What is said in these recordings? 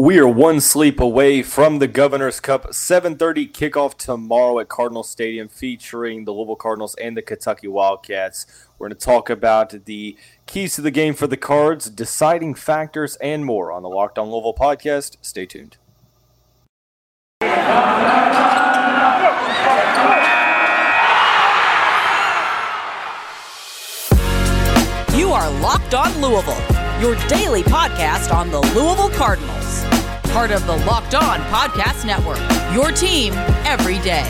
We are one sleep away from the Governor's Cup. 7:30 kickoff tomorrow at Cardinal Stadium, featuring the Louisville Cardinals and the Kentucky Wildcats. We're going to talk about the keys to the game for the Cards, deciding factors, and more on the Locked On Louisville podcast. Stay tuned. You are Locked On Louisville, your daily podcast on the Louisville Cardinals. Part of the Locked On Podcast Network, your team every day.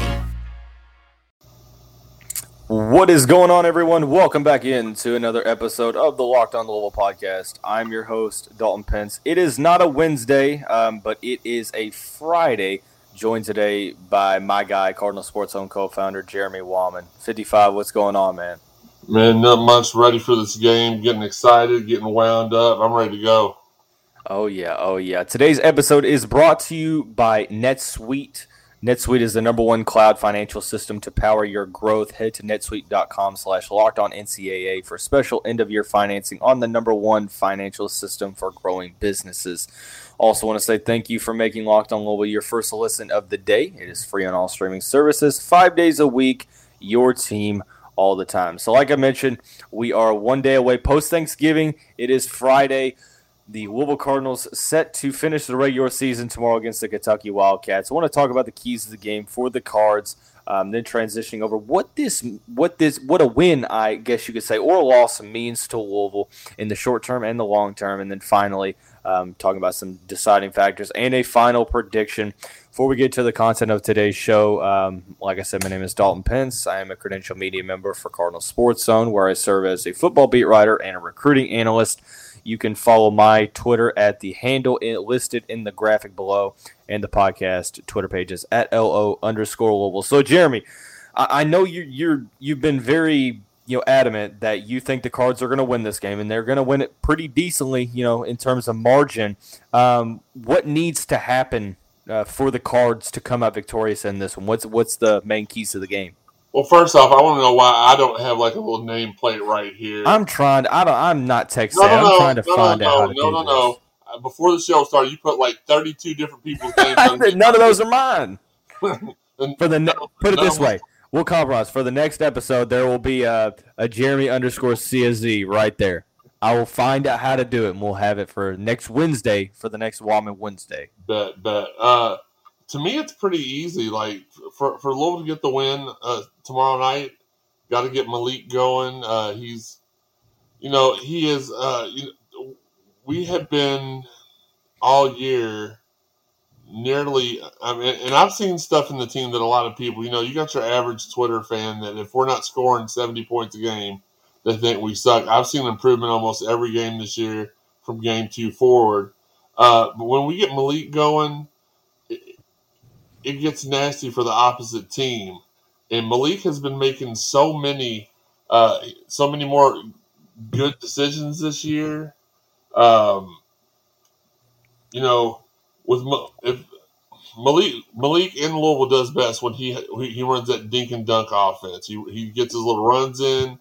What is going on, everyone? Welcome back into another episode of the Locked On Louisville podcast. I'm your host, Dalton Pence. It is not a Wednesday, um, but it is a Friday. Joined today by my guy, Cardinal Sports Zone co-founder Jeremy Wahman. 55, what's going on, man? Man, not much ready for this game. Getting excited, getting wound up. I'm ready to go. Oh yeah, oh yeah. Today's episode is brought to you by NetSuite. NetSuite is the number one cloud financial system to power your growth. Head to netsuite.com slash locked on NCAA for special end of year financing on the number one financial system for growing businesses. Also, want to say thank you for making Locked on Louisville your first listen of the day. It is free on all streaming services, five days a week. Your team all the time. So, like I mentioned, we are one day away post Thanksgiving. It is Friday. The Louisville Cardinals set to finish the regular season tomorrow against the Kentucky Wildcats. I want to talk about the keys to the game for the Cards. Um, then transitioning over what this, what this, what a win, I guess you could say, or a loss means to Louisville in the short term and the long term, and then finally um, talking about some deciding factors and a final prediction. Before we get to the content of today's show, um, like I said, my name is Dalton Pence. I am a credential media member for Cardinal Sports Zone, where I serve as a football beat writer and a recruiting analyst. You can follow my Twitter at the handle listed in the graphic below, and the podcast Twitter pages at lo underscore Louisville. So, Jeremy, I, I know you, you're you've been very you know adamant that you think the Cards are going to win this game, and they're going to win it pretty decently, you know, in terms of margin. Um, what needs to happen uh, for the Cards to come out victorious in this one? What's what's the main keys to the game? Well, first off, I want to know why I don't have like a little nameplate right here. I'm trying. I don't. I'm not tech no, no, I'm no, trying to find out how no, to no, do no, this. no. Uh, Before the show started, you put like 32 different people's names. on None of those are mine. For the put it this way, we'll compromise. For the next episode, there will be a, a Jeremy underscore CSZ right there. I will find out how to do it, and we'll have it for next Wednesday for the next Wahman Wednesday. Bet, bet. Uh, to me, it's pretty easy. Like for for Louisville to get the win uh, tomorrow night, got to get Malik going. Uh, he's, you know, he is. Uh, you know, we have been all year nearly. I mean, and I've seen stuff in the team that a lot of people, you know, you got your average Twitter fan that if we're not scoring seventy points a game, they think we suck. I've seen improvement almost every game this year from game two forward. Uh, but when we get Malik going, it, it gets nasty for the opposite team. And Malik has been making so many, uh, so many more good decisions this year. Um, you know, with if Malik Malik in Louisville does best when he he runs that dink and dunk offense. He he gets his little runs in,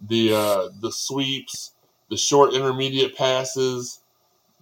the uh, the sweeps, the short intermediate passes.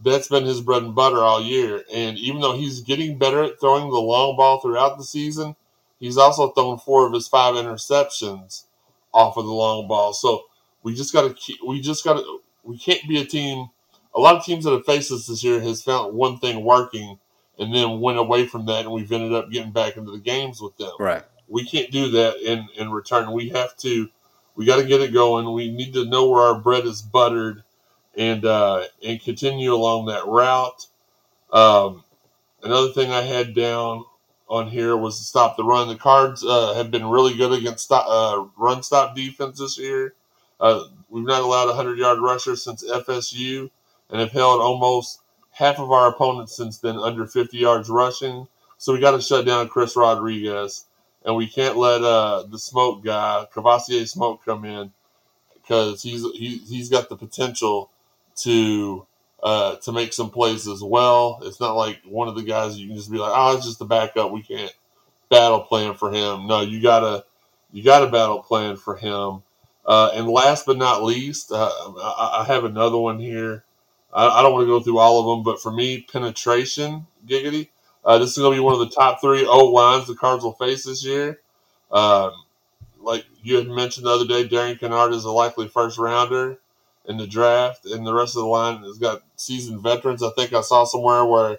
That's been his bread and butter all year. And even though he's getting better at throwing the long ball throughout the season, he's also thrown four of his five interceptions off of the long ball. So we just got to. We just got to. We can't be a team. A lot of teams that have faced us this year has found one thing working and then went away from that, and we've ended up getting back into the games with them. Right. We can't do that in in return. We have to. We got to get it going. We need to know where our bread is buttered, and uh, and continue along that route. Um, another thing I had down on here was to stop the run. The Cards uh, have been really good against stop, uh, run stop defense this year. Uh, we've not allowed a hundred yard rusher since FSU, and have held almost half of our opponents since then under 50 yards rushing. So we got to shut down Chris Rodriguez, and we can't let uh, the smoke guy, Kavosiey Smoke, come in because he's he, he's got the potential to uh, to make some plays as well. It's not like one of the guys you can just be like, oh, it's just a backup. We can't battle plan for him. No, you gotta you got to battle plan for him. Uh, and last but not least, uh, I, I have another one here I, I don't want to go through all of them, but for me, penetration, giggity. Uh, this is going to be one of the top three O lines the Cards will face this year. Um, like you had mentioned the other day, Darian Kinnard is a likely first rounder in the draft, and the rest of the line has got seasoned veterans. I think I saw somewhere where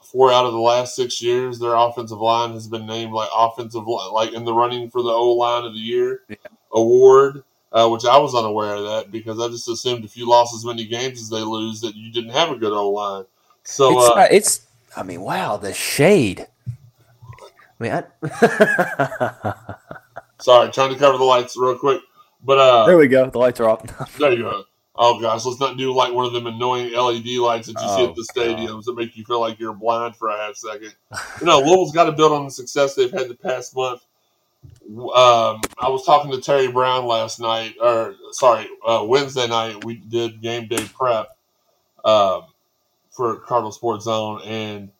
four out of the last six years, their offensive line has been named like offensive like in the running for the O line of the year yeah. award. Uh, which I was unaware of that because I just assumed if you lost as many games as they lose that you didn't have a good O line. So it's, uh, it's, I mean, wow, the shade. I mean, I... sorry, trying to cover the lights real quick, but uh, there we go. The lights are off. there you go. Oh gosh, let's not do like one of them annoying LED lights that you oh, see at the stadiums God. that make you feel like you're blind for a half second. you know, Louisville's got to build on the success they've had the past month. Um, I was talking to Terry Brown last night, or sorry, uh, Wednesday night. We did game day prep um, for Cardinal Sports Zone, and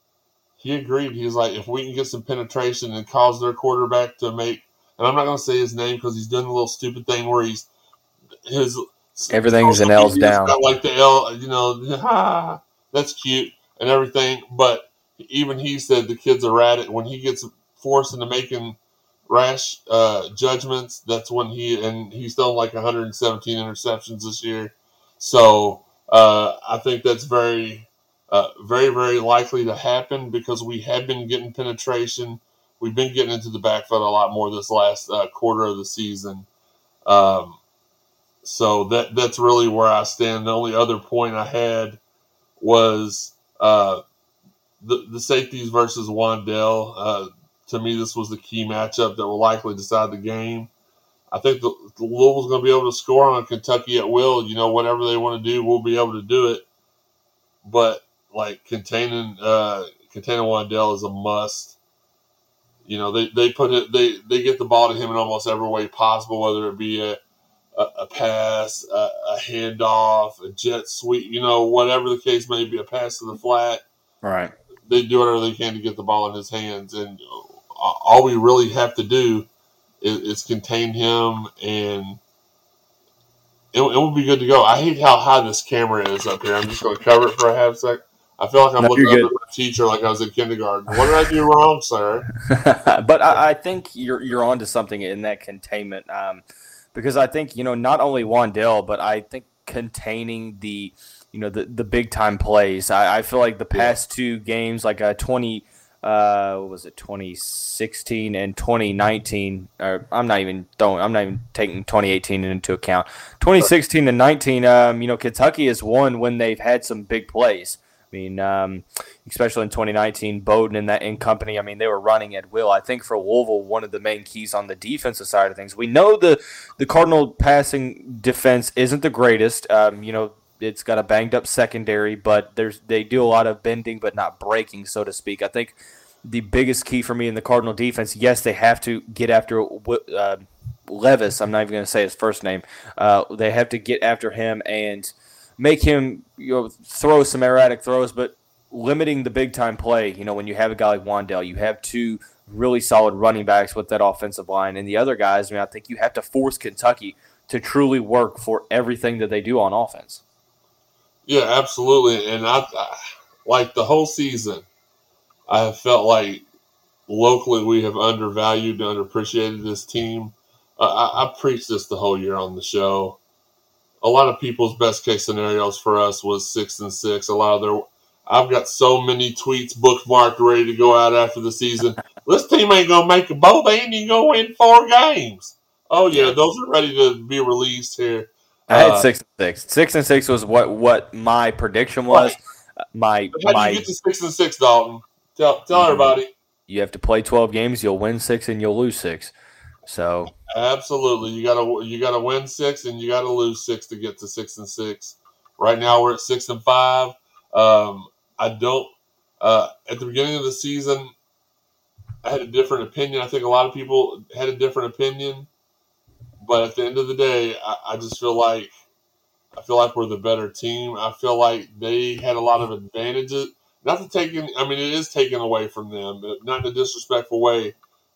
he agreed. He's like, if we can get some penetration and cause their quarterback to make, and I'm not going to say his name because he's doing a little stupid thing where he's his Everything's an L's down. like the L, you know, ha, that's cute and everything. But even he said the kids are at it. When he gets forced into making rash uh, judgments, that's when he, and he's done like 117 interceptions this year. So uh, I think that's very, uh, very, very likely to happen because we have been getting penetration. We've been getting into the backfield a lot more this last uh, quarter of the season. Um, so that that's really where I stand. The only other point I had was uh, the the safeties versus Wan'Dale. To me, this was the key matchup that will likely decide the game. I think the, the Louisville's going to be able to score on Kentucky at will. You know, whatever they want to do, we'll be able to do it. But like containing uh, containing Wan'Dale is a must. You know, they, they put it they they get the ball to him in almost every way possible, whether it be a a, a pass, a, a, handoff, a jet sweep, you know, whatever the case may be, a pass to the flat. Right. They do whatever they can to get the ball in his hands, and all we really have to do is, is contain him, and it, it will be good to go. I hate how high this camera is up here. I'm just going to cover it for a half sec. I feel like I'm no, looking up at my teacher like I was in kindergarten. What did I do wrong, sir? but I, I, think you're you're onto something in that containment. Um, because I think you know not only Wan'Dale, but I think containing the you know the the big time plays. I, I feel like the past yeah. two games, like a twenty. Uh, what was it 2016 and 2019? Or I'm not even don't I'm not even taking 2018 into account. 2016 and 19. Um, you know, Kentucky has won when they've had some big plays. I mean, um, especially in 2019, Bowden and that in company. I mean, they were running at will. I think for Louisville, one of the main keys on the defensive side of things. We know the the Cardinal passing defense isn't the greatest. Um, you know, it's got a banged up secondary, but there's they do a lot of bending, but not breaking, so to speak. I think the biggest key for me in the Cardinal defense, yes, they have to get after. Uh, Levis, I'm not even going to say his first name. Uh, they have to get after him and make him you know throw some erratic throws, but limiting the big time play. You know, when you have a guy like Wan'Dale, you have two really solid running backs with that offensive line, and the other guys. I mean, I think you have to force Kentucky to truly work for everything that they do on offense. Yeah, absolutely, and I, I like the whole season. I have felt like locally we have undervalued and underappreciated this team. Uh, I, I preached this the whole year on the show a lot of people's best case scenarios for us was six and six. A lot of their, I've got so many tweets bookmarked ready to go out after the season. this team ain't gonna make a bowl. They ain't even gonna win four games. Oh yeah, those are ready to be released here. I had uh, six and six. Six and six was what what my prediction was. Right. My how my, you get to six and six, Dalton? Tell tell mm-hmm. everybody. You have to play twelve games. You'll win six and you'll lose six. So absolutely, you gotta you gotta win six and you gotta lose six to get to six and six. Right now we're at six and five. Um, I don't. Uh, at the beginning of the season, I had a different opinion. I think a lot of people had a different opinion, but at the end of the day, I, I just feel like I feel like we're the better team. I feel like they had a lot of advantages. Not to take, I mean, it is taken away from them, but not in a disrespectful way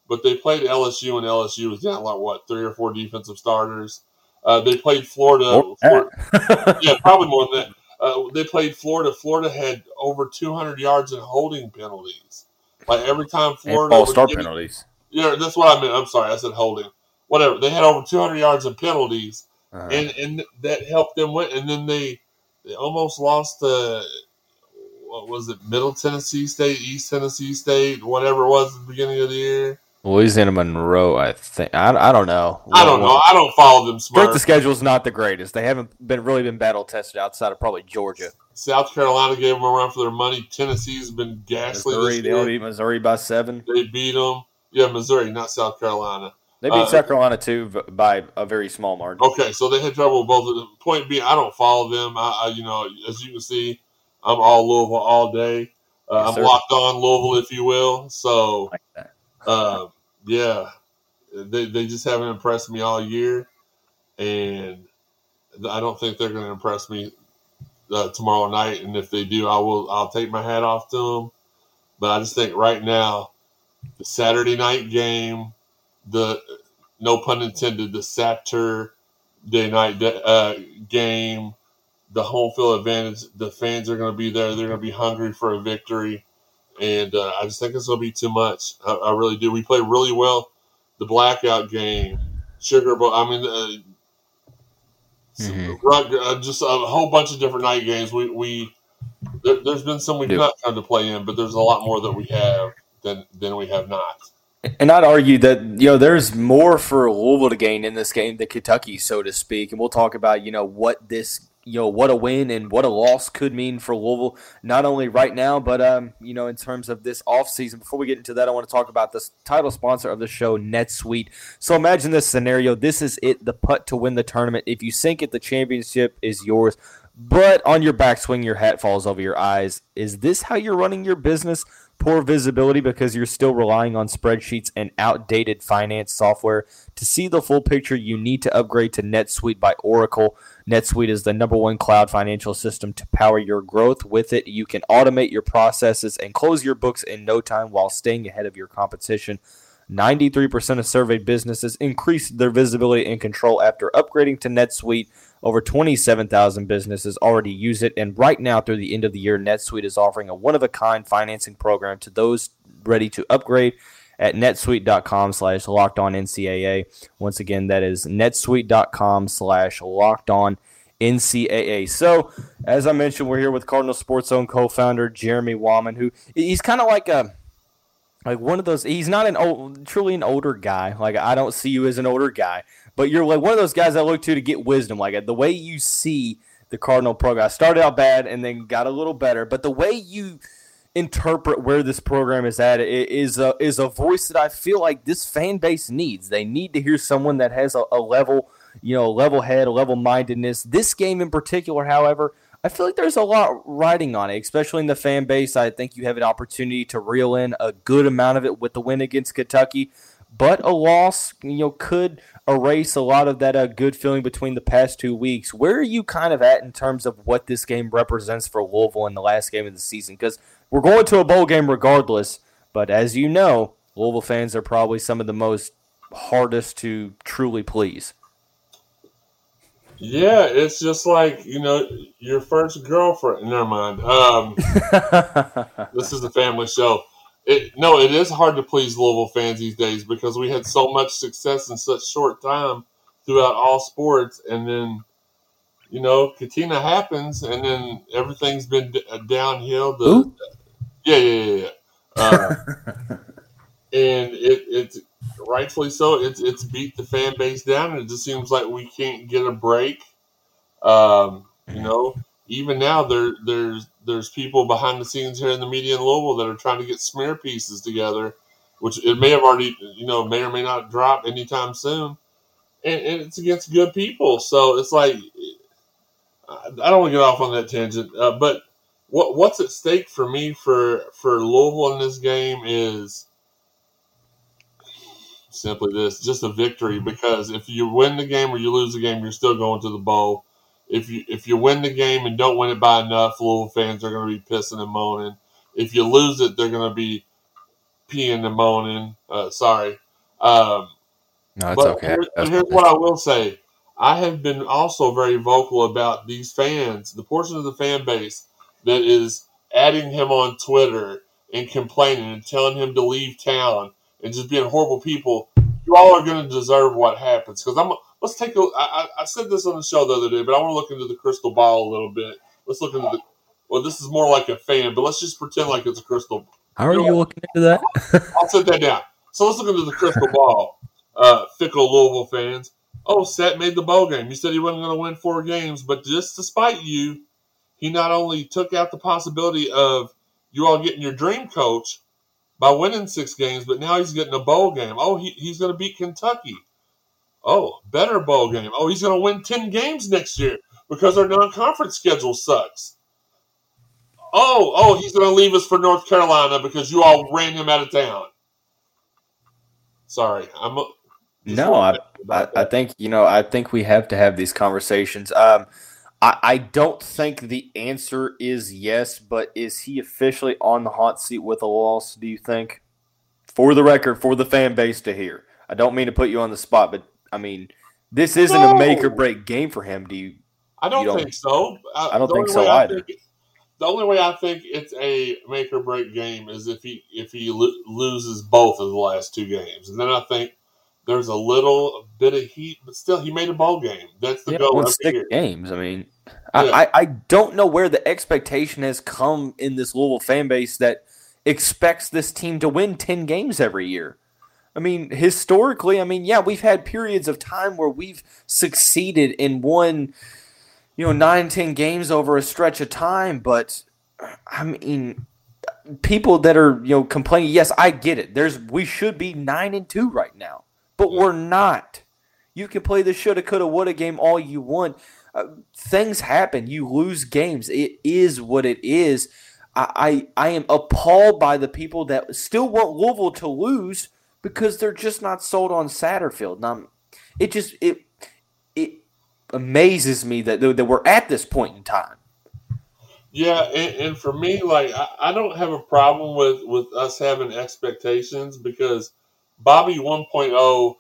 but they played LSU, and LSU was down like what three or four defensive starters. Uh, they played Florida. Florida yeah, probably more than that. uh, they played Florida. Florida had over 200 yards in holding penalties. Like every time Florida all star get- penalties. Yeah, that's what I meant. I'm sorry, I said holding. Whatever. They had over 200 yards in penalties, Uh-huh. and and that helped them win. And then they they almost lost to what was it? Middle Tennessee State, East Tennessee State, whatever it was at the beginning of the year. Louisiana Monroe, I think. I, I don't know. I don't know. I don't follow them Strength smart. of schedule is not the greatest. They haven't been really been battle tested outside of probably Georgia. South Carolina gave them a run for their money. Tennessee's been ghastly Missouri, they beat Missouri by seven. They beat them. Yeah, Missouri, not South Carolina. They beat Uh, South Carolina too by a very small margin. Okay, so they had trouble with both of them. Point being, I don't follow them. I, I you know, as you can see, I'm all Louisville all day. Uh, Yes, I'm sir. locked on Louisville, if you will. So, Like uh, yeah, they they just haven't impressed me all year, and I don't think they're going to impress me uh, tomorrow night. And if they do, I will. I'll take my hat off to them. But I just think right now, the Saturday night game, the no pun intended, the Saturday night uh, game, the home field advantage. The fans are going to be there. They're going to be hungry for a victory, and uh, I just think it's going to be too much. I, I really do. We played really well the blackout game, Sugar Bowl. I mean, uh, Mhm. Rut- uh, just a whole bunch of different night games. We we there, there's been some we've Yeah. not come to play in, but there's a lot more that we have than than we have not. And I'd argue that you know there's more for Louisville to gain in this game than Kentucky, so to speak. And we'll talk about you know what this you know what a win and what a loss could mean for Louisville, not only right now, but um you know in terms of this offseason. Before we get into that, I want to talk about this title sponsor of the show, NetSuite. So imagine this scenario: this is it, the putt to win the tournament. If you sink it, the championship is yours. But on your backswing, your hat falls over your eyes. Is this how you're running your business? Poor visibility because you're still relying on spreadsheets and outdated finance software. To see the full picture, you need to upgrade to NetSuite by Oracle. NetSuite is the number one cloud financial system to power your growth. With it, you can automate your processes and close your books in no time while staying ahead of your competition. 93% of surveyed businesses increased their visibility and control after upgrading to NetSuite. Over 27,000 businesses already use it, and right now, through the end of the year, NetSuite is offering a one-of-a-kind financing program to those ready to upgrade at netsuite.com slash locked on NCAA. Once again, that is netsuite.com slash locked on NCAA. So, as I mentioned, we're here with Cardinal Sports Zone co-founder Jeremy Wahman, who he's kind of like a like one of those he's not an old truly an older guy like i don't see you as an older guy but you're like one of those guys i look to to get wisdom. Like the way you see the cardinal program I started out bad and then got a little better but the way you interpret where this program is at is a, is a voice that i feel like this fan base needs. They need to hear someone that has a, a level you know level head a level mindedness. This game in particular however I feel like there's a lot riding on it, especially in the fan base. I think you have an opportunity to reel in a good amount of it with the win against Kentucky, but a loss, you know, could erase a lot of that uh, good feeling between the past two weeks. Where are you kind of at in terms of what this game represents for Louisville in the last game of the season? Because we're going to a bowl game regardless, but as you know, Louisville fans are probably some of the most hardest to truly please. Yeah, it's just like you know your first girlfriend. Never mind. Um, this is a family show. It, no, it is hard to please Louisville fans these days because we had so much success in such short time throughout all sports, and then you know Katina happens, and then everything's been d- uh, downhill. The Who? yeah, yeah, yeah, yeah. Uh, and it it's rightfully so. It's it's beat the fan base down, and it just seems like we can't get a break. Um, you know, even now there there's there's people behind the scenes here in the media in Louisville that are trying to get smear pieces together, which it may have already you know may or may not drop anytime soon, and, and it's against good people. So it's like I don't want to get off on that tangent, uh, but what what's at stake for me for for Louisville in this game is simply this just a victory. Because if you win the game or you lose the game you're still going to the bowl if you if you win the game and don't win it by enough Louisville fans are going to be pissing and moaning if you lose it they're going to be peeing and moaning uh, sorry um, No, it's but okay. here- here's what I will say I have been also very vocal about these fans, the portion of the fan base that is adding him on Twitter and complaining and telling him to leave town and just being horrible people. You all are going to deserve what happens because I'm. Let's take a. I, I said this on the show the other day, but I want to look into the crystal ball a little bit. Let's look into the. Well, this is more like a fan, but let's just pretend like it's a crystal. How are you, know, you looking into that? I'll set that down. So let's look into the crystal ball. Uh, fickle Louisville fans. Oh, Set made the bowl game. You said he wasn't going to win four games, but just despite you, he not only took out the possibility of you all getting your dream coach by winning six games, but now he's getting a bowl game. Oh, he, he's going to beat Kentucky. Oh, better bowl game. Oh, he's going to win 10 games next year because our non conference schedule sucks. Oh, oh, he's going to leave us for North Carolina because you all ran him out of town. Sorry, I'm. No, I, I, I, think you know. I think we have to have these conversations. Um, I, I don't think the answer is yes, but is he officially on the hot seat with a loss? Do you think? For the record, for the fan base to hear, I don't mean to put you on the spot, but I mean this isn't no. a make or break game for him. Do you? I don't, don't think so. I, I don't think so either. Think, the only way I think it's a make or break game is if he if he lo- loses both of the last two games, and then I think there's a little bit of heat, but still, he made a ball game. That's the yeah, goal. Won six games. I mean, yeah. I, I don't know where the expectation has come in this Louisville fan base that expects this team to win ten games every year. I mean, historically, I mean, yeah, we've had periods of time where we've succeeded in one, you know, nine, ten games over a stretch of time, but I mean, people that are you know complaining, yes, I get it. There's we should be nine and two right now but we're not. You can play the shoulda, coulda, woulda game all you want. Uh, things happen. You lose games. It is what it is. I, I I am appalled by the people that still want Louisville to lose because they're just not sold on Satterfield. Now, it just it it amazes me that that we're at this point in time. Yeah, and, and for me, like I, I don't have a problem with with us having expectations because Bobby 1.0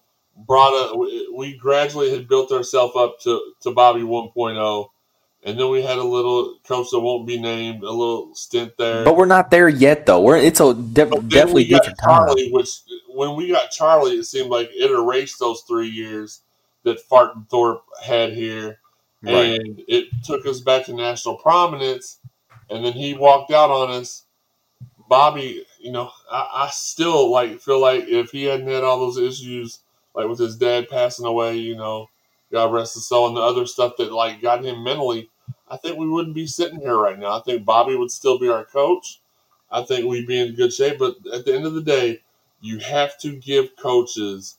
brought a. We gradually had built ourselves up to to Bobby 1.0, and then we had a little coach that won't be named, a little stint there. But we're not there yet, though. We're it's a de- definitely different Charlie, time. Which when we got Charlie, it seemed like it erased those three years that Farton Thorpe had here, right. and it took us back to national prominence. And then he walked out on us Bobby, you know, I, I, still like feel like if he hadn't had all those issues, like with his dad passing away, you know, God rest his soul, and the other stuff that like got him mentally, I think we wouldn't be sitting here right now. I think Bobby would still be our coach. I think we'd be in good shape. But at the end of the day, you have to give coaches.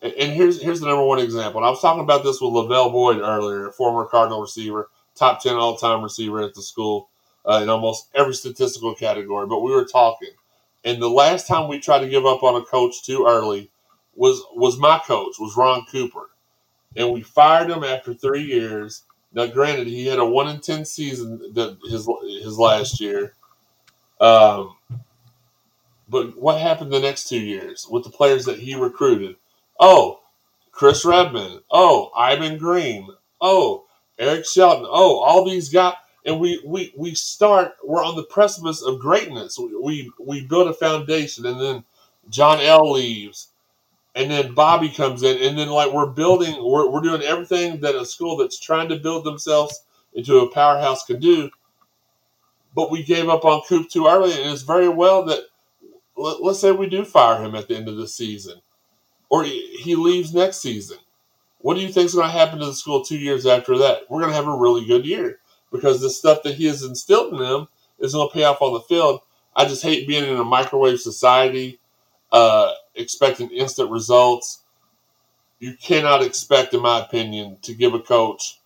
And, here's here's the number one example. And I was talking about this with LaVell Boyd earlier, a former Cardinal receiver, top ten all time receiver at the school uh, in almost every statistical category. But we were talking, and the last time we tried to give up on a coach too early was was my coach, was Ron Cooper, and we fired him after three years. Now, granted, he had a one in ten season that his his last year. Um, but what happened the next two years with the players that he recruited? Oh, Chris Redman. Oh, Ivan Green. Oh, Eric Shelton. Oh, all these guys and we we we start we're on the precipice of greatness we we, we build a foundation and then john l leaves and then bobby comes in and then like we're building we're, we're doing everything that a school that's trying to build themselves into a powerhouse can do. But we gave up on coop too early and it's very well that let, us say we do fire him at the end of the season or he, he leaves next season. What do you think is going to happen to the school two years after that? We're going to have a really good year because the stuff that he has instilled in them is going to pay off on the field. I just hate being in a microwave society, uh, expecting instant results. You cannot expect, in my opinion, to give a coach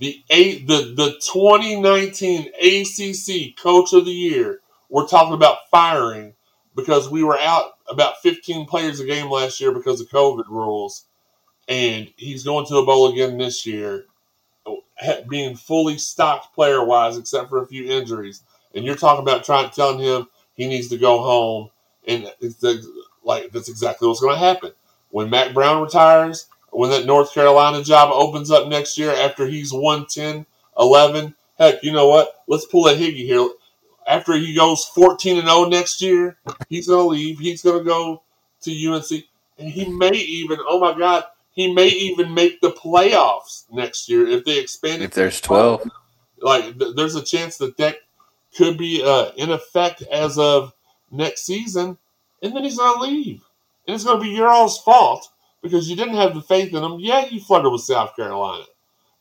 the eight the the 2019 ACC Coach of the Year. We're talking about firing because we were out about 15 players a game last year because of COVID rules, and he's going to a bowl again this year being fully stocked player wise, except for a few injuries. And you're talking about trying telling him he needs to go home, and it's like that's exactly what's going to happen when Mack Brown retires. when that North Carolina job opens up next year after he's won 10, 11. Heck, you know what? Let's pull a Higgy here. After he goes 14 and 0 next year, he's going to leave. He's going to go to UNC. And he may even, oh my God, he may even make the playoffs next year if they expand. If there's 12. Like, th- there's a chance that that could be uh, in effect as of next season. And then he's going to leave. And it's going to be your all's fault because you didn't have the faith in him. Yeah, you flirted with South Carolina.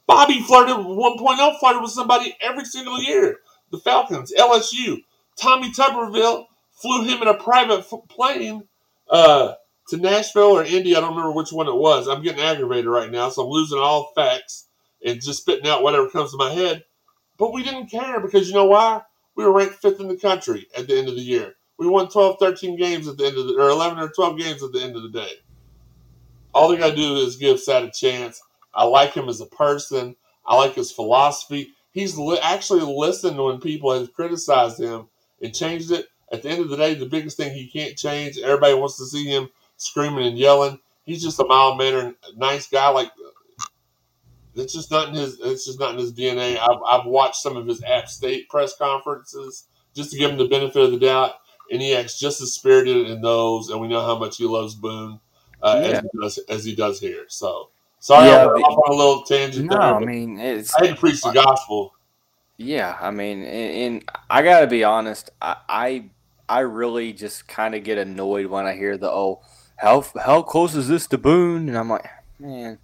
Bobby flirted with 1.0 flirted with somebody every single year. The Falcons, LSU, Tommy Tuberville flew him in a private plane uh, to Nashville or Indy. I don't remember which one it was. I'm getting aggravated right now, so I'm losing all facts and just spitting out whatever comes to my head. But we didn't care because you know why? We were ranked fifth in the country at the end of the year. We won 12, 13 games at the end of the, or 11 or 12 games at the end of the day. All they got to do is give Sad a chance. I like him as a person. I like his philosophy. He's li- actually listened when people have criticized him and changed it. At the end of the day, the biggest thing he can't change. Everybody wants to see him screaming and yelling. He's just a mild mannered, nice guy. Like it's just not in his. It's just not in his DNA. I've, I've watched some of his App State press conferences just to give him the benefit of the doubt, and he acts just as spirited in those. And we know how much he loves Boone uh, yeah. as, he does, as he does here. So sorry, yeah, I'm on a little tangent. No, there, I mean it's. I preach the gospel. Yeah, I mean, and, and I gotta be honest. I I, I really just kind of get annoyed when I hear the oh, how how close is this to Boone? And I'm like, man,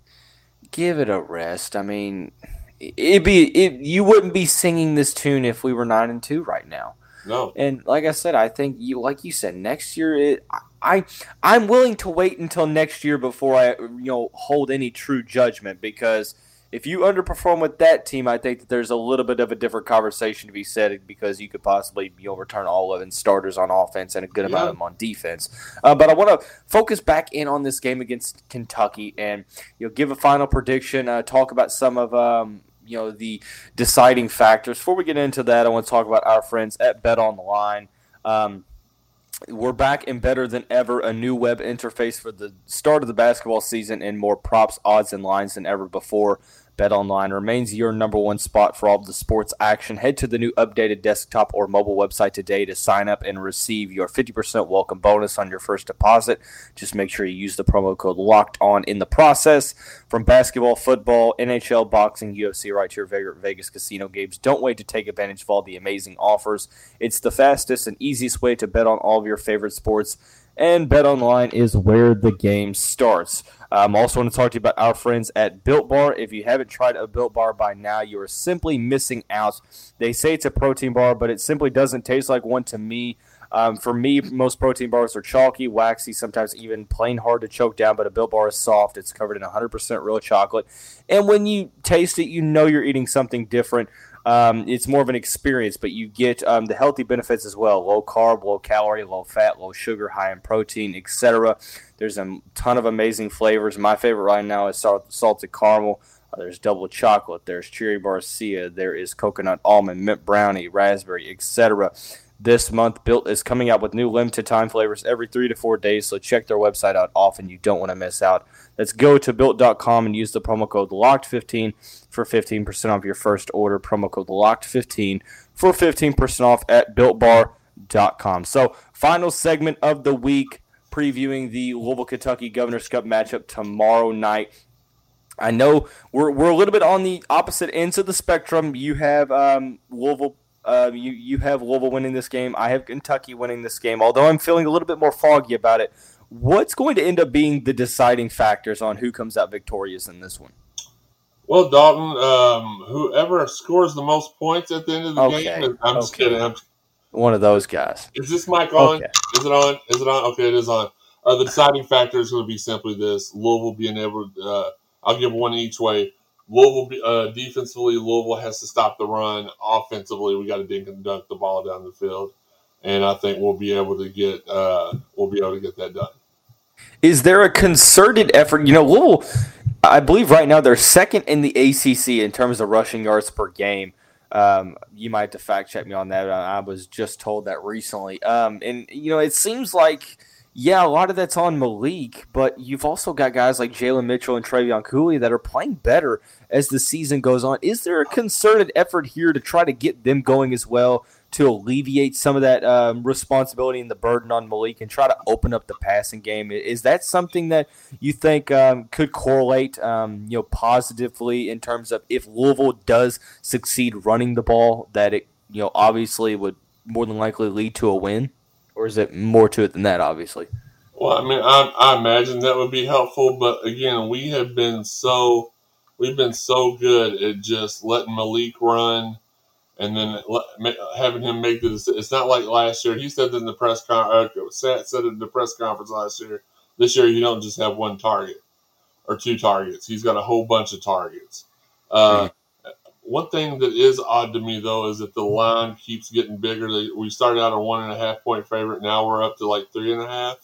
give it a rest. I mean, it'd be it. You wouldn't be singing this tune if we were nine and two right now. No. And like I said, I think you, like you said, next year, it, I, I'm willing to wait until next year before I, you know, hold any true judgment because if you underperform with that team, I think that there's a little bit of a different conversation to be said because you could possibly you know return all 11 starters on offense and a good yeah. amount of them on defense. Uh, but I want to focus back in on this game against Kentucky and you know give a final prediction, uh, talk about some of um, you know the deciding factors. Before we get into that, I want to talk about our friends at Bet Online. Um, we're back and better than ever. A new web interface for the start of the basketball season and more props, odds, and lines than ever before. BetOnline remains your number one spot for all of the sports action. Head to the new updated desktop or mobile website today to sign up and receive your 50% welcome bonus on your first deposit. Just make sure you use the promo code LOCKED ON in the process. From basketball, football, NHL, boxing, UFC, right to your Vegas casino games. Don't wait to take advantage of all the amazing offers. It's the fastest and easiest way to bet on all of your favorite sports and BetOnline is where the game starts. Um, also want to talk to you about our friends at Built Bar. If you haven't tried a Built Bar by now, you are simply missing out. They say it's a protein bar, but it simply doesn't taste like one to me. Um, for me, most protein bars are chalky, waxy, sometimes even plain hard to choke down, but a Built Bar is soft. It's covered in 100% real chocolate. And when you taste it, you know you're eating something different. Um, it's more of an experience, but you get um, the healthy benefits as well: low carb, low calorie, low fat, low sugar, high in protein, etc. There's a ton of amazing flavors. My favorite right now is salted caramel. Uh, there's double chocolate. There's cherry barcia. There is coconut almond, mint brownie, raspberry, etc this month. Built is coming out with new limited time flavors every three to four days, so check their website out often. You don't want to miss out. Let's go to built.com and use the promo code LOCKED15 for 15% off your first order. Promo code LOCKED15 for 15% off at builtbar.com. So, final segment of the week previewing the Louisville Kentucky Governor's Cup matchup tomorrow night. I know we're, we're a little bit on the opposite ends of the spectrum. You have um, Louisville uh, you you have Louisville winning this game. I have Kentucky winning this game. Although I'm feeling a little bit more foggy about it. What's going to end up being the deciding factors on who comes out victorious in this one? Well, Dalton, um, whoever scores the most points at the end of the okay. game, I'm just kidding. I'm, one of those guys. Is this mic on? Okay. Is it on? Is it on? Okay, it is on. Uh, the deciding factor is going to be simply this: Louisville being able. Uh, I'll give one each way. Louisville uh, defensively, Louisville has to stop the run. Offensively, we got to dink and dunk the ball down the field, and I think we'll be able to get uh, we'll be able to get that done. Is there a concerted effort? You know, Louisville, I believe right now they're second in the ACC in terms of rushing yards per game. Um, you might have to fact check me on that. I was just told that recently. Um, and you know, it seems like Yeah, a lot of that's on Malik, but you've also got guys like Jalen Mitchell and Trevion Cooley that are playing better as the season goes on. Is there a concerted effort here to try to get them going as well to alleviate some of that um, responsibility and the burden on Malik and try to open up the passing game? Is that something that you think um, could correlate, um, you know, positively in terms of if Louisville does succeed running the ball, that it, you know, obviously would more than likely lead to a win? or is it more to it than that? Obviously. Well, I mean, I, I imagine that would be helpful, but again, we have been so we've been so good at just letting Malik run and then having him make the decision. It's not like last year. He said in the press conference, uh, said, said in the press conference last year. This year, you don't just have one target or two targets. He's got a whole bunch of targets. Uh, mm-hmm. One thing that is odd to me though is that the line keeps getting bigger. We started out a one and a half point favorite. Now we're up to like three and a half.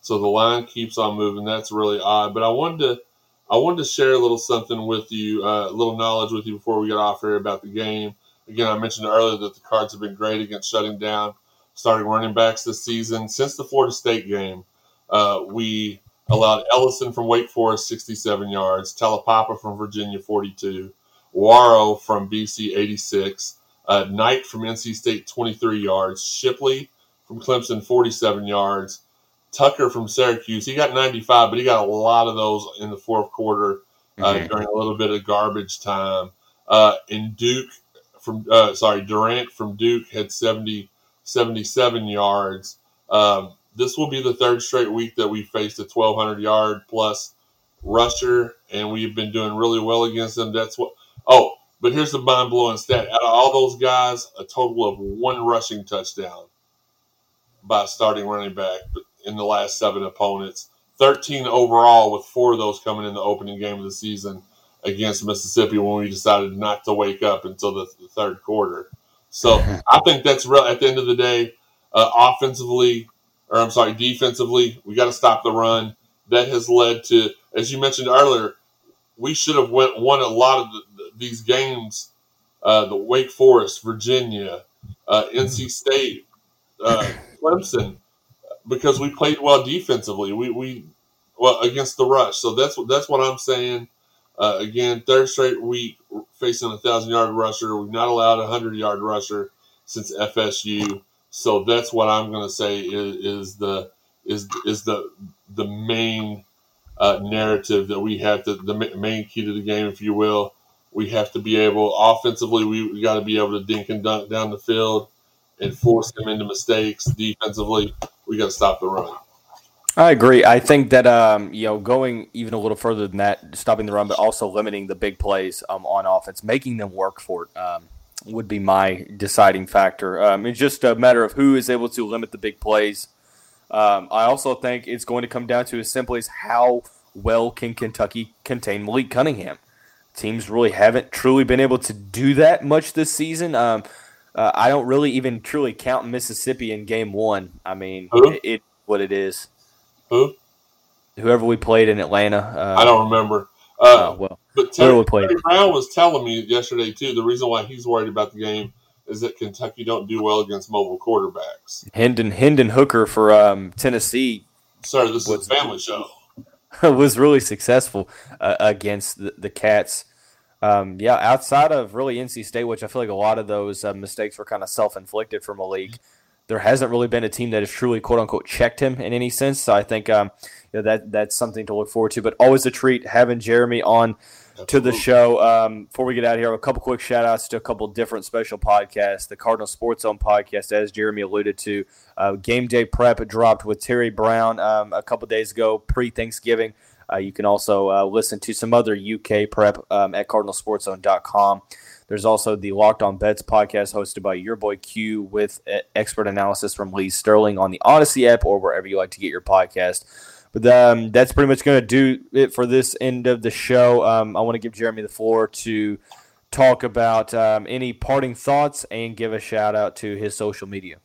So the line keeps on moving. That's really odd. But I wanted to, I wanted to share a little something with you, uh, a little knowledge with you before we get off here about the game. Again, I mentioned earlier that the Cards have been great against shutting down starting running backs this season. Since the Florida State game, uh, we allowed Ellison from Wake Forest 67 yards, Taulapapa from Virginia 42, Waro from BC 86, uh, Knight from NC State 23 yards, Shipley from Clemson 47 yards, Tucker from Syracuse he got 95, but he got a lot of those in the fourth quarter uh, mm-hmm. during a little bit of garbage time. Uh, and Duke from uh, sorry Durant from Duke had 70 77 yards. Um, this will be the third straight week that we faced a 1200 yard plus rusher, and we've been doing really well against them. That's what Oh, but here's the mind blowing stat: out of all those guys, a total of one rushing touchdown by starting running back in the last seven opponents. 13 overall, with four of those coming in the opening game of the season against Mississippi when we decided not to wake up until the, the third quarter. So I think that's real. At the end of the day, uh, offensively, or I'm sorry, defensively, we got to stop the run. That has led to, as you mentioned earlier, we should have went, won a lot of the, these games, uh, the Wake Forest, Virginia, uh, NC State, uh, Clemson, because we played well defensively. We, we well against the rush. So that's what that's what I'm saying. Uh, again, third straight week facing a thousand yard rusher. We've not allowed a hundred yard rusher since FSU. So that's what I'm going to say is, is the is is the the main uh, narrative that we have to the main key to the game, if you will, we have to be able offensively. We, we got to be able to dink and dunk down the field and force them into mistakes. Defensively, we got to stop the run. I agree. I think that um, you know going even a little further than that, stopping the run, but also limiting the big plays um, on offense, making them work for it, um, would be my deciding factor. Um, it's just a matter of who is able to limit the big plays. Um, I also think it's going to come down to as simply as how well can Kentucky contain Malik Cunningham teams really haven't truly been able to do that much this season. Um, uh, I don't really even truly count Mississippi in game one. I mean, it, it, what it is. Who? Whoever we played in Atlanta. Uh, I don't remember. Uh, oh, well, but Terry, Terry Brown was telling me yesterday too. The reason why he's worried about the game is that Kentucky don't do well against mobile quarterbacks. Hendon Hendon Hooker for um, Tennessee. Sir, this is a family show. was really successful uh, against the, the Cats. Um, yeah, outside of really NC State, which I feel like a lot of those uh, mistakes were kind of self inflicted from Malik, there hasn't really been a team that has truly quote unquote checked him in any sense. So I think um, you know, that that's something to look forward to. But always a treat having Jeremy on to the show. Um, before we get out of here, a couple quick shout outs to a couple different special podcasts. The Cardinal Sports Zone podcast, as Jeremy alluded to, uh, Game Day Prep dropped with Terry Brown um, a couple days ago, pre Thanksgiving. Uh, you can also uh, listen to some other UK prep um, at cardinalsportszone.com. There's also the Locked On Bets podcast hosted by your boy Q with uh, expert analysis from Lee Sterling on the Odyssey app or wherever you like to get your podcast. But um, that's pretty much going to do it for this end of the show. Um, I want to give Jeremy the floor to talk about um, any parting thoughts and give a shout out to his social media.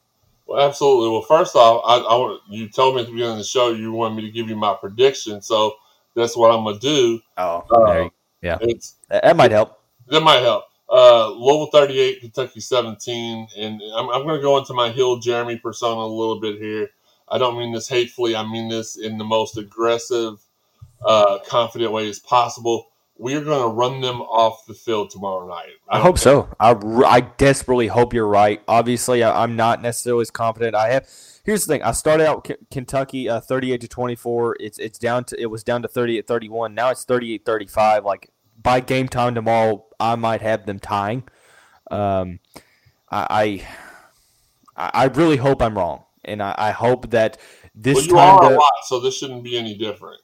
Well, absolutely. Well, first off, I, I, you told me at the beginning of the show you wanted me to give you my prediction, so that's what I'm gonna do. Oh, uh, yeah, that might help. That might help. Uh, Louisville 38, Kentucky 17, and I'm, I'm going to go into my Hill Jeremy persona a little bit here. I don't mean this hatefully. I mean this in the most aggressive, uh, confident way as possible. We are going to run them off the field tomorrow night. I hope so. I, I desperately hope you're right. Obviously, I, am not necessarily as confident. I have. Here's the thing. I started out K- Kentucky uh, 38 to 24. It's it's down to it was down to 38 31. Now it's 38 35. Like by game time tomorrow, I might have them tying. Um, I, I, I really hope I'm wrong, and I, I hope that this well, you time are a lot, so this shouldn't be any different.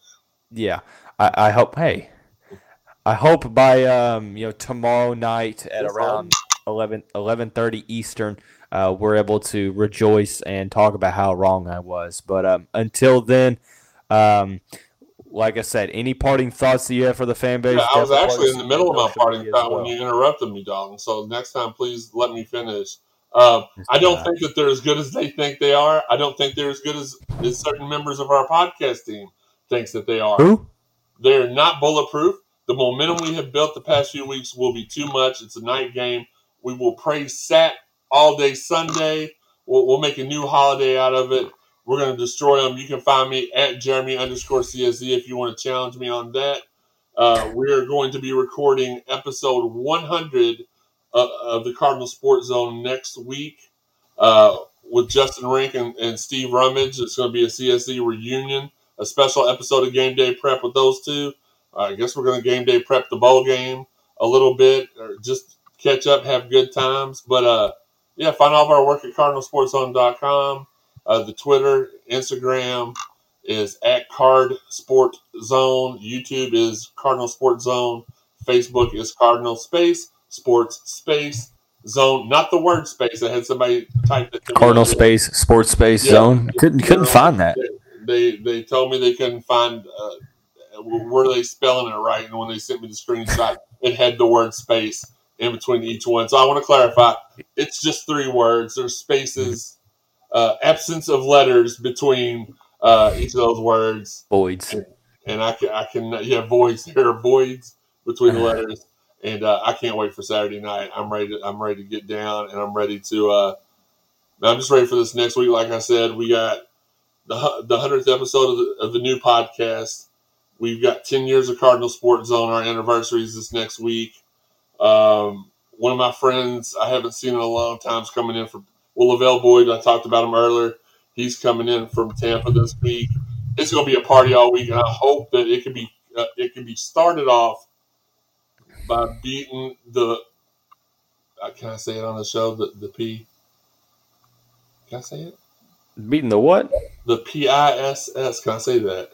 yeah, I, I hope. Hey, I hope by um you know tomorrow night at around 11 11:30 Eastern, uh, we're able to rejoice and talk about how wrong I was. But um, until then, um, like I said, any parting thoughts that you have for the fan base? Yeah, I was actually in the middle of my parting thought when you interrupted me, Dalton. So next time, please let me finish. Uh, I don't think that they're as good as they think they are. I don't think they're as good as, as certain members of our podcast team thinks that they are. who? They're not bulletproof. The momentum we have built the past few weeks will be too much. It's a night game. We will praise Sat all day Sunday. We'll, we'll make a new holiday out of it. We're going to destroy them. You can find me at Jeremy underscore CSZ if you want to challenge me on that. Uh, we are going to be recording episode 100 of, of the Cardinal Sports Zone next week uh, with Justin Rink and, and Steve Rummage. It's going to be a CSZ reunion, a special episode of Game Day Prep with those two. Uh, I guess we're going to game day prep the bowl game a little bit, or just catch up, have good times. But uh, yeah, find all of our work at cardinalsportszone.com. Uh, the Twitter, Instagram is at Card Sport Zone. YouTube is Cardinal Sports Zone. Facebook is Cardinal Space Sports Space Zone. Not the word space. I had somebody type it. Cardinal Space Sports Space Yeah. Zone. Couldn't couldn't find that. They they told me they couldn't find uh, were they spelling it right, and when they sent me the screenshot, it had the word space in between each one. So I want to clarify: it's just three words. There's spaces, uh, absence of letters between uh, each of those words, Voids. and I can I can yeah voids there are voids between the letters, and uh, I can't wait for Saturday night. I'm ready to I'm ready to get down, and I'm ready to. Uh, I'm just ready for this next week. Like I said, we got the the hundredth episode of the, of the new podcast. We've got ten years of Cardinal Sports Zone. Our anniversaries this next week. Um, one of my friends I haven't seen in a long time is coming in from well LaVell Boyd. I talked about him earlier. He's coming in from Tampa this week. It's going to be a party all week, and I hope that it can be uh, it can be started off by beating the. Uh, can I say it on the show? The the P. Can I say it? Beating the what? The P I S S. Can I say that?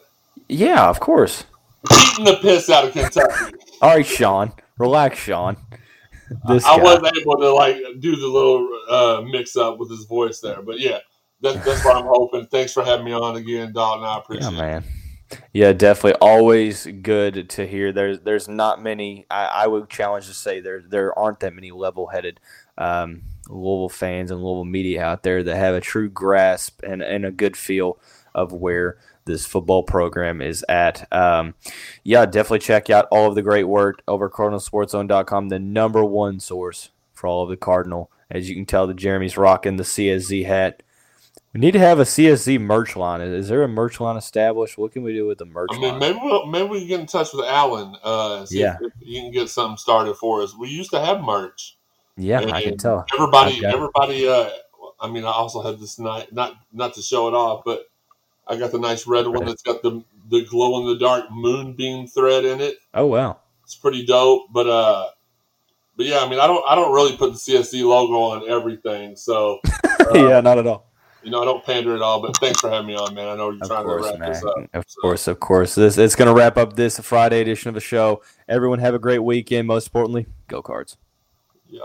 Yeah, of course. Beating the piss out of Kentucky. All right, Sean. Relax, Sean. This I guy. wasn't able to like do the little uh, mix up with his voice there, but yeah, that, that's what I'm hoping. Thanks for having me on again, Dalton. I appreciate Yeah, it. man. Yeah, definitely. Always good to hear. There's there's not many. I, I would challenge to say there there aren't that many level-headed um, Louisville fans and Louisville media out there that have a true grasp and, and a good feel of where this football program is at. Um, yeah, definitely check out all of the great work over CardinalSportsZone.com, the number one source for all of the Cardinal. As you can tell, the Jeremy's rocking the CSZ hat. We need to have a CSZ merch line. Is there a merch line established? What can we do with the merch I mean, line? maybe we'll, maybe we can get in touch with Alan. Uh, Yeah. he can get something started for us. We used to have merch. yeah, I can tell. Everybody, I've got it. everybody. Uh, I mean, I also had this night, not not to show it off, but I got the nice red one that's got the the glow in the dark moonbeam thread in it. Oh wow. It's pretty dope. But uh, but yeah, I mean, I don't I don't really put the CSZ logo on everything, so. Uh, yeah, not at all. You know, I don't pander at all, but thanks for having me on, man. I know you're Of trying course, to wrap man. this up. Of so. course, of course. This it's going to wrap up this Friday edition of the show. Everyone have a great weekend. Most importantly, go cards. Yep.